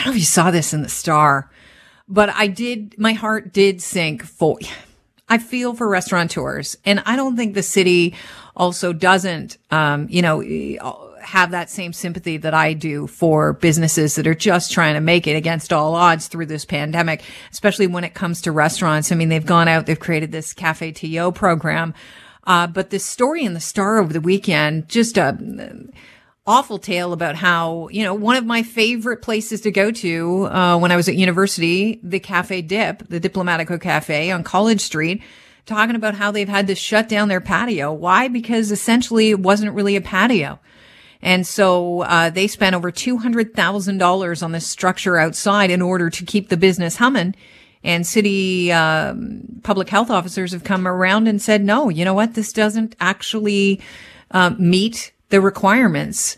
don't know if you saw this in the star, but I did, my heart did sink for, I feel for restaurateurs and I don't think the city also doesn't, um, you know, have that same sympathy that I do for businesses that are just trying to make it against all odds through this pandemic, especially when it comes to restaurants. I mean, they've gone out, they've created this Cafe TO program. Uh, but this story in the Star over the weekend, just a awful tale about how, you know, one of my favorite places to go to, uh, when I was at university, the Cafe Dip, the Diplomatico Cafe on College Street, talking about how they've had to shut down their patio. Why? Because essentially it wasn't really a patio. And so uh, they spent over $200,000 on this structure outside in order to keep the business humming. And city um, public health officers have come around and said, no, you know what? This doesn't actually uh, meet the requirements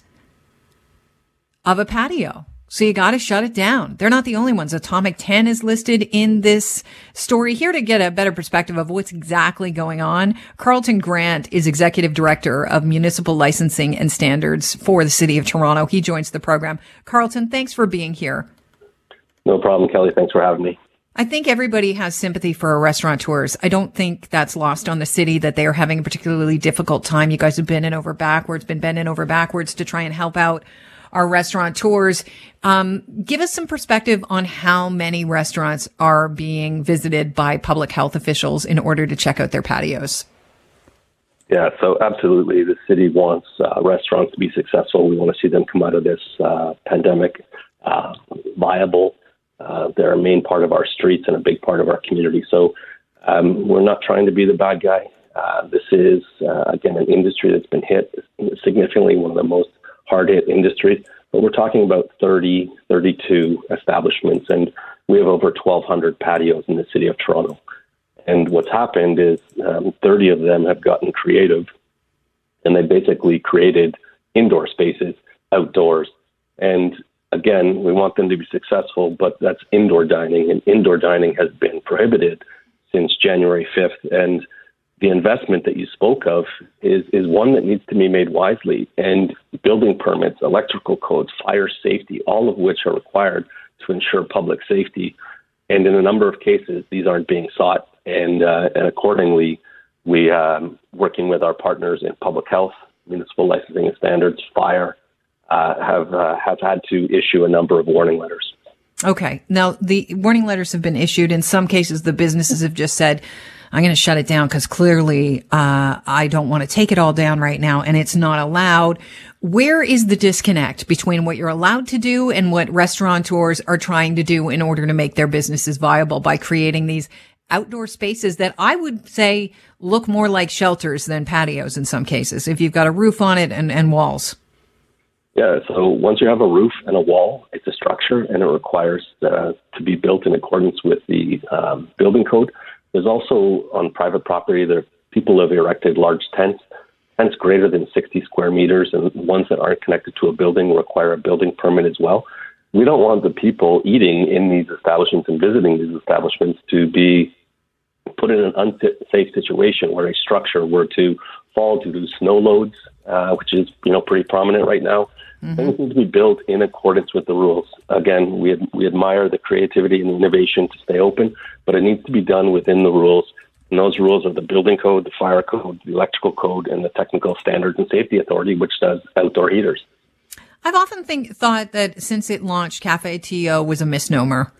of a patio. So you got to shut it down. They're not the only ones. Atomic 10 is listed in this story. Here to get a better perspective of what's exactly going on, Carleton Grant is executive director of municipal licensing and standards for the city of Toronto. He joins the program. Carleton, thanks for being here. No problem, Kelly. Thanks for having me. I think everybody has sympathy for our restaurateurs. I don't think that's lost on the city that they are having a particularly difficult time. You guys have been in over backwards, been bending over backwards to try and help out our restaurateurs. Um, give us some perspective on how many restaurants are being visited by public health officials in order to check out their patios. Yeah, so absolutely. The city wants uh, restaurants to be successful. We want to see them come out of this uh, pandemic uh, viable. Uh, they're a main part of our streets and a big part of our community. So um, we're not trying to be the bad guy. Uh, this is, uh, again, an industry that's been hit significantly, one of the most hard hit industries. But we're talking about 30, 32 establishments, and we have over 1,200 patios in the city of Toronto. And what's happened is um, 30 of them have gotten creative, and they basically created indoor spaces outdoors. And again, we want them to be successful, but that's indoor dining, and indoor dining has been prohibited since January 5th. And the investment that you spoke of is is one that needs to be made wisely. And building permits, electrical codes, fire safety, all of which are required to ensure public safety. And in a number of cases, these aren't being sought. And, uh, and accordingly, we um, working with our partners in public health, municipal licensing and standards, fire, uh, have uh, have had to issue a number of warning letters. Okay. Now the warning letters have been issued. In some cases, the businesses have just said I'm going to shut it down because clearly uh, I don't want to take it all down right now and it's not allowed. Where is the disconnect between what you're allowed to do and what restaurateurs are trying to do in order to make their businesses viable by creating these outdoor spaces that I would say look more like shelters than patios in some cases if you've got a roof on it and, and walls? Yeah, so once you have a roof and a wall, it's a structure and it requires uh, to be built in accordance with the um, building code. There's also on private property, there people have erected large tents, tents greater than 60 square meters, and ones that aren't connected to a building require a building permit as well. We don't want the people eating in these establishments and visiting these establishments to be put in an unsafe situation where a structure were to fall due to snow loads, uh, which is you know pretty prominent right now. Mm-hmm. Things need to be built in accordance with the rules. Again, we ad- we admire the creativity and the innovation to stay open, but it needs to be done within the rules. And those rules are the building code, the fire code, the electrical code, and the technical standards and safety authority, which does outdoor heaters. I've often think thought that since it launched, Cafe TO was a misnomer.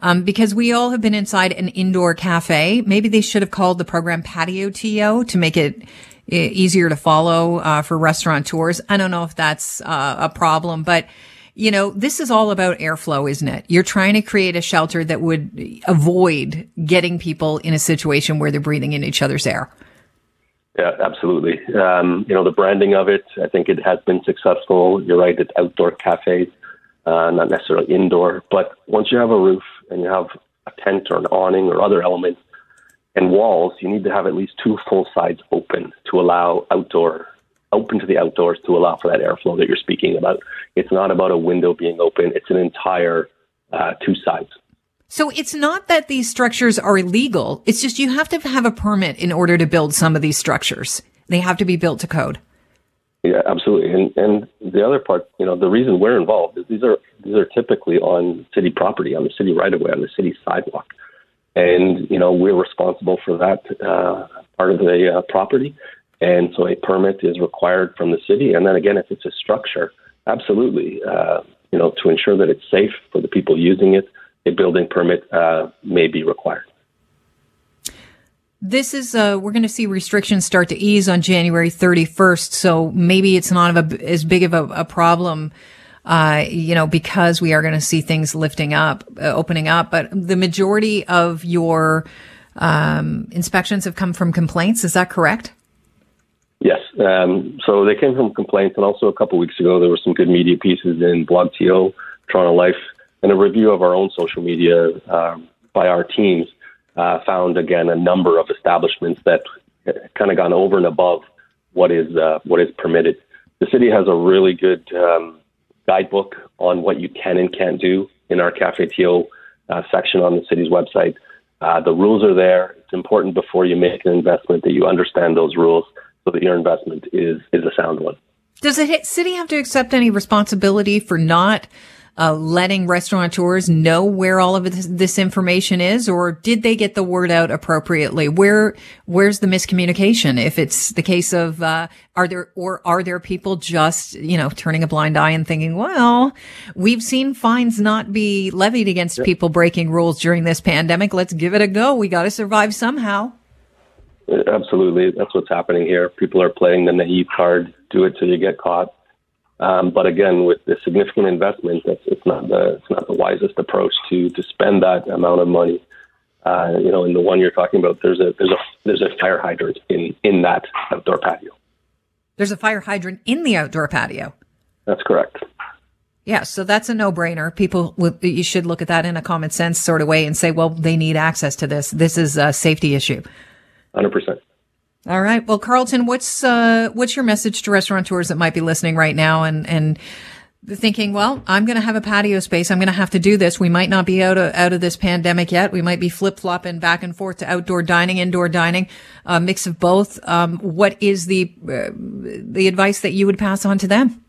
Um, because we all have been inside an indoor cafe. Maybe they should have called the program Patio TO to make it easier to follow uh, for restaurateurs. I don't know if that's uh, a problem, but you know, this is all about airflow, isn't it? You're trying to create a shelter that would avoid getting people in a situation where they're breathing in each other's air. Yeah, absolutely. Um, you know, the branding of it, I think it has been successful. You're right, it's outdoor cafes, uh, not necessarily indoor. But once you have a roof and you have a tent or an awning or other elements, and walls, you need to have at least two full sides open to allow outdoor, open to the outdoors to allow for that airflow that you're speaking about. It's not about a window being open, it's an entire uh, two sides. So it's not that these structures are illegal. It's just you have to have a permit in order to build some of these structures. They have to be built to code. Yeah, absolutely. And and the other part, you know, the reason we're involved is these are these are typically on city property, on the city right of way, on the city sidewalk, and you know we're responsible for that uh, part of the uh, property, and so a permit is required from the city. And then again, if it's a structure, absolutely, uh, you know, to ensure that it's safe for the people using it, a building permit uh, may be required. This is, uh, we're going to see restrictions start to ease on January 31st. So maybe it's not a, as big of a, a problem, uh, you know, because we are going to see things lifting up, uh, opening up. But the majority of your um, inspections have come from complaints. Is that correct? Yes. Um, so they came from complaints. And also a couple weeks ago, there were some good media pieces in BlogTO, Toronto Life, and a review of our own social media uh, by our teams uh, found again a number of establishments that kind of gone over and above what is uh, what is permitted. The city has a really good um, guidebook on what you can and can't do in our Cafe TO uh, section on the city's website. Uh, the rules are there. It's important before you make an investment that you understand those rules so that your investment is is a sound one. Does the city have to accept any responsibility for not uh, letting restaurateurs know where all of this, this, information is, or did they get the word out appropriately? Where where's the miscommunication? If it's the case of uh, are there or are there people just you know turning a blind eye and thinking, well, we've seen fines not be levied against people breaking rules during this pandemic. Let's give it a go. We got to survive somehow. Absolutely, that's what's happening here. People are playing the naive card. Do it till you get caught. Um, but again, with the significant investment, it's, it's not the it's not the wisest approach to to spend that amount of money. Uh, you know, in the one you're talking about, there's a there's a there's a fire hydrant in in that outdoor patio. There's a fire hydrant in the outdoor patio. That's correct. Yeah, so that's a no-brainer. People, you should look at that in a common sense sort of way and say, well, they need access to this. This is a safety issue. Hundred percent. All right. Well, Carleton, what's uh, what's your message to restaurateurs that might be listening right now and and thinking, well, I'm going to have a patio space. I'm going to have to do this. We might not be out of out of this pandemic yet. We might be flip flopping back and forth to outdoor dining, indoor dining, a mix of both. Um, what is the uh, the advice that you would pass on to them?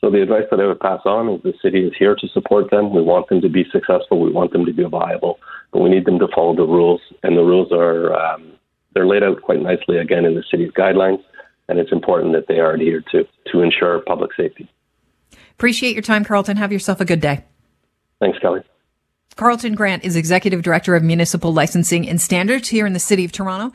So the advice that I would pass on is the city is here to support them. We want them to be successful. We want them to be viable, but we need them to follow the rules, and the rules are. Um, they're laid out quite nicely again in the city's guidelines, and it's important that they are adhered to to ensure public safety. Appreciate your time, Carleton. Have yourself a good day. Thanks, Kelly. Carleton Grant is Executive Director of Municipal Licensing and Standards here in the City of Toronto.